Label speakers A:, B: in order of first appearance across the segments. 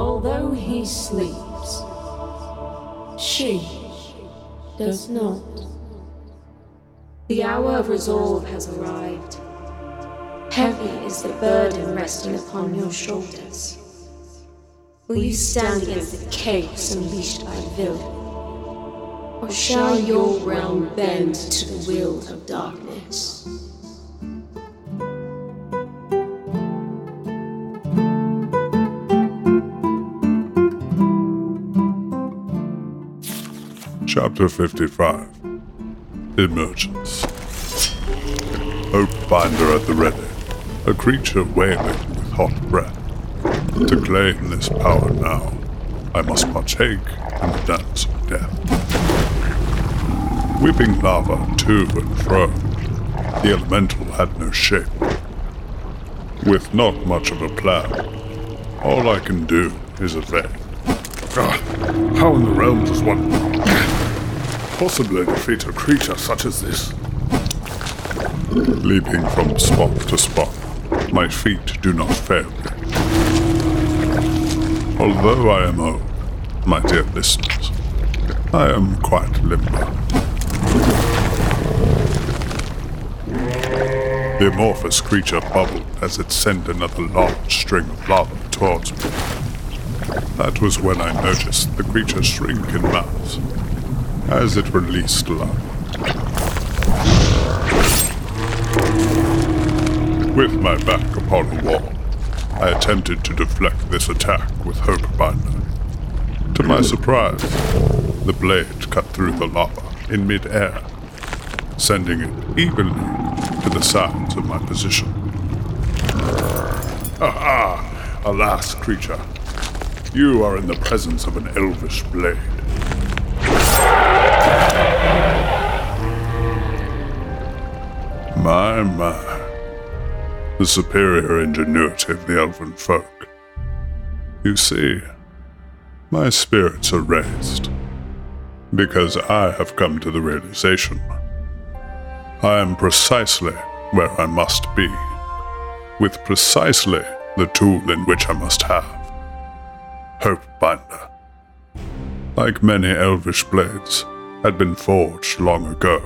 A: Although he sleeps, she does not. The hour of resolve has arrived. Heavy is the burden resting upon your shoulders. Will you stand against the chaos unleashed by villain? Or shall your realm bend to the will of darkness?
B: Chapter 55 Emergence. Hope Binder at the ready, a creature wailing with hot breath. To claim this power now, I must partake in the dance of death. Whipping lava to and fro, the elemental had no shape. With not much of a plan, all I can do is evade. Ah, how in the realm does one possibly defeat a creature such as this? Leaping from spot to spot, my feet do not fail me. Although I am old, my dear listeners, I am quite limber. The amorphous creature bubbled as it sent another large string of lava towards me. That was when I noticed the creature shrink in mass as it released lava. With my back upon a wall, I attempted to deflect this attack with Hope Binder. To my surprise, the blade cut through the lava in mid-air, sending it evenly to the sides of my position. Ah, alas, creature, you are in the presence of an elvish blade. My, my. The superior ingenuity of the elven folk. You see, my spirits are raised because I have come to the realization I am precisely where I must be, with precisely the tool in which I must have Hope Binder. Like many elvish blades, had been forged long ago,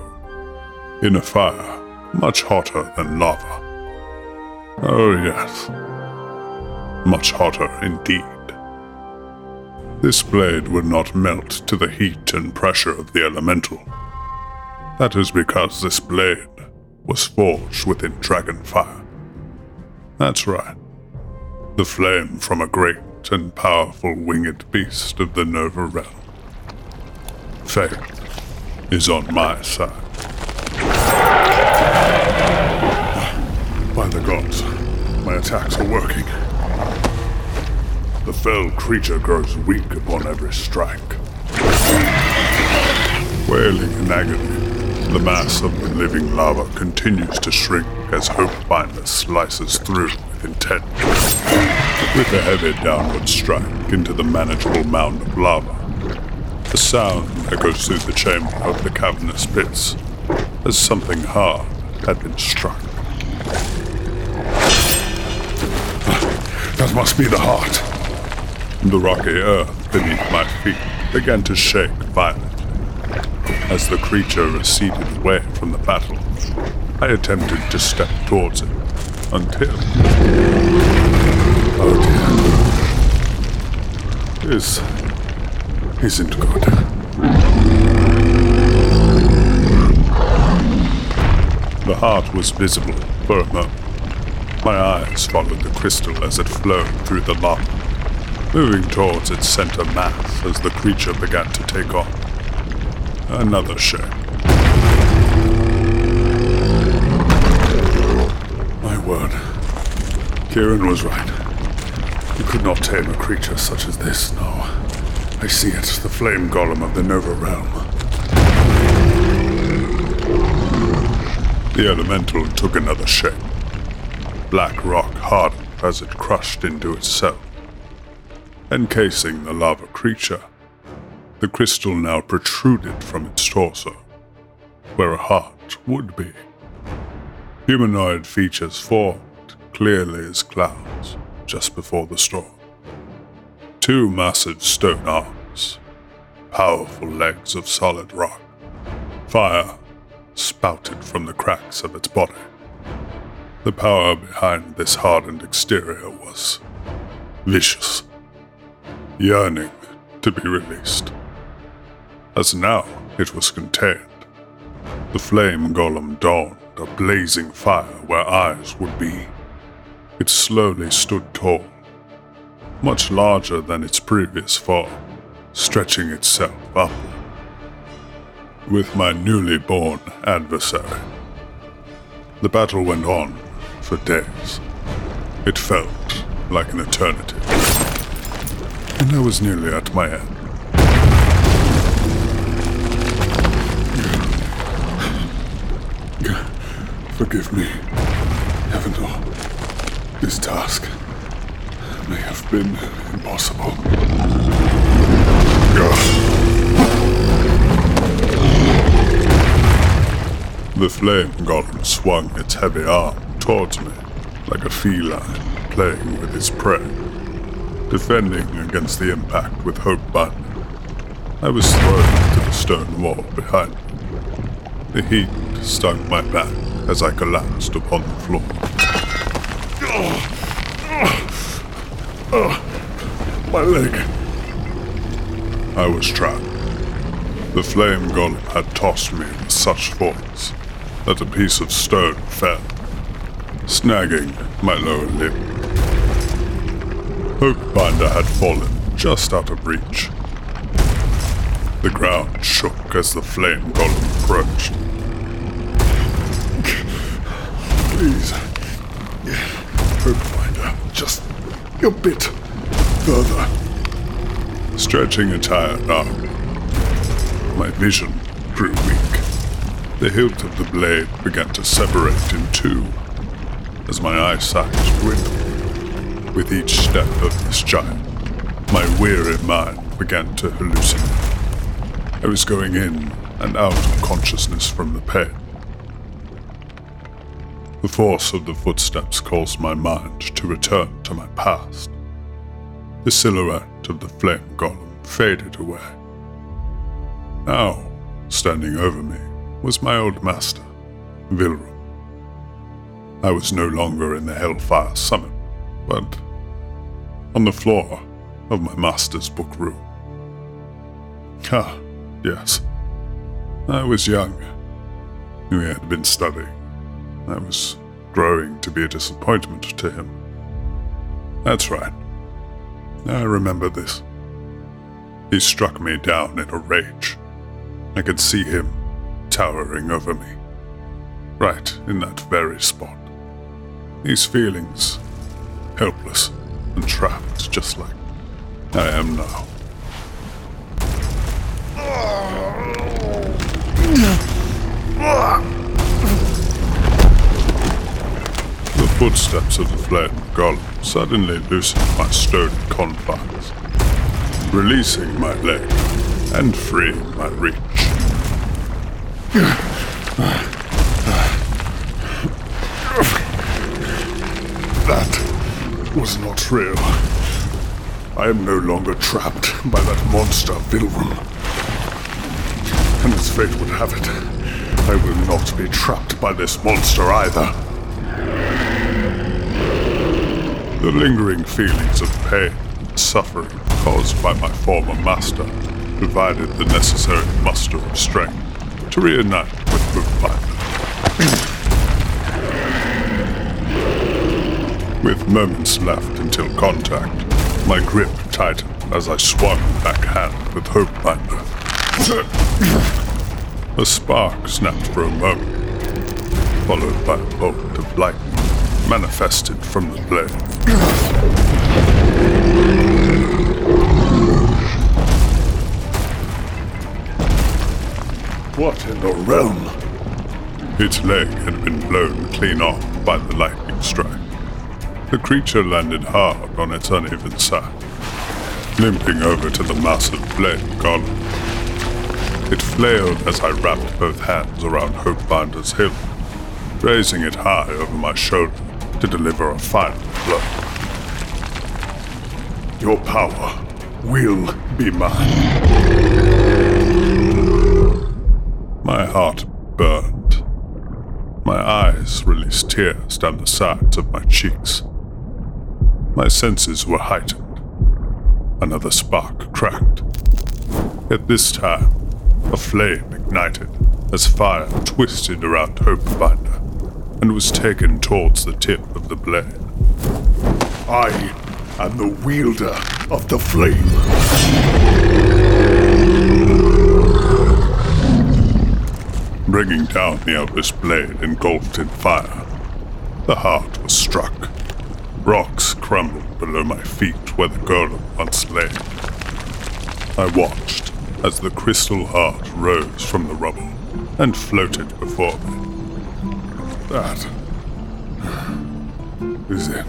B: in a fire much hotter than lava. Oh, yes, much hotter indeed. This blade would not melt to the heat and pressure of the elemental. That is because this blade was forged within dragon fire. That's right. The flame from a great and powerful winged beast of the Nova realm. Fate is on my side. My attacks are working. The fell creature grows weak upon every strike. Wailing in agony, the mass of the living lava continues to shrink as Hope Binder slices through with intent. With a heavy downward strike into the manageable mound of lava, the sound echoes through the chamber of the cavernous pits as something hard had been struck. That must be the heart. The rocky earth beneath my feet began to shake violently. As the creature receded away from the battle, I attempted to step towards it until. Oh dear. This isn't good. The heart was visible for a moment. My eyes followed the crystal as it flowed through the lava, moving towards its center mass as the creature began to take on. Another shape. My word. Kieran was right. You could not tame a creature such as this, no. I see it, the flame golem of the Nova realm. The elemental took another shape. Black rock hardened as it crushed into itself, encasing the lava creature. The crystal now protruded from its torso, where a heart would be. Humanoid features formed clearly as clouds just before the storm. Two massive stone arms, powerful legs of solid rock. Fire spouted from the cracks of its body. The power behind this hardened exterior was vicious, yearning to be released. As now it was contained, the flame golem dawned a blazing fire where eyes would be. It slowly stood tall, much larger than its previous form, stretching itself upward. With my newly born adversary, the battle went on for days. It felt like an eternity. And I was nearly at my end. Forgive me, Evandor. This task may have been impossible. The flame golem swung its heavy arm towards me like a feline playing with its prey, defending against the impact with Hope Binder. I was thrown to the stone wall behind me. The heat stung my back as I collapsed upon the floor. My leg. I was trapped. The flame golem had tossed me with such force that a piece of stone fell, snagging my lower lip. Hopebinder had fallen just out of reach. The ground shook as the flame golem approached. Please. Hopebinder, just a bit further. Stretching a tired arm, my vision grew weak. The hilt of the blade began to separate in two as my eyesight dwindled. With each step of this giant, my weary mind began to hallucinate. I was going in and out of consciousness from the pain. The force of the footsteps caused my mind to return to my past. The silhouette of the flame golem faded away. Now, standing over me, was my old master, Vilrum. I was no longer in the Hellfire Summit, but on the floor of my master's book room. Ah, yes. I was young. We had been studying. I was growing to be a disappointment to him. That's right. I remember this. He struck me down in a rage. I could see him towering over me, right in that very spot. These feelings, helpless and trapped, just like I am now. The footsteps of the flame golem suddenly loosened my stone confines, releasing my leg and freeing my reach. That was not real. I am no longer trapped by that monster Vilrum. And as fate would have it, I will not be trapped by this monster either. The lingering feelings of pain and suffering caused by my former master provided the necessary muster of strength to reunite with Hopebinder. With moments left until contact, my grip tightened as I swung backhand with hope Hopebinder. A spark snapped for a moment, followed by a bolt of lightning manifested from the blade. What in the realm? Its leg had been blown clean off by the lightning strike. The creature landed hard on its uneven side, limping over to the massive blade golem. It flailed as I wrapped both hands around Hopebinder's hilt, raising it high over my shoulder to deliver a final blow. Your power will be mine. My heart burned. My eyes released tears down the sides of my cheeks. My senses were heightened. Another spark cracked. At this time, a flame ignited as fire twisted around Hope Hopebinder and was taken towards the tip of the blade. I am the wielder of the flame. Bringing down the Elder's blade engulfed in fire, the heart was struck. Rocks crumbled below my feet where the golem once lay. I watched as the crystal heart rose from the rubble and floated before me. That is it.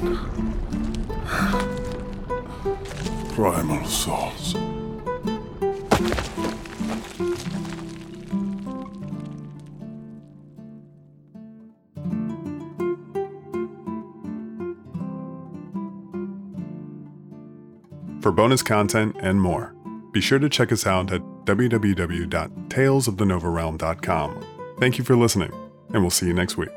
B: Primal souls.
C: For bonus content and more, be sure to check us out at www.talesofthenovarealm.com. Thank you for listening, and we'll see you next week.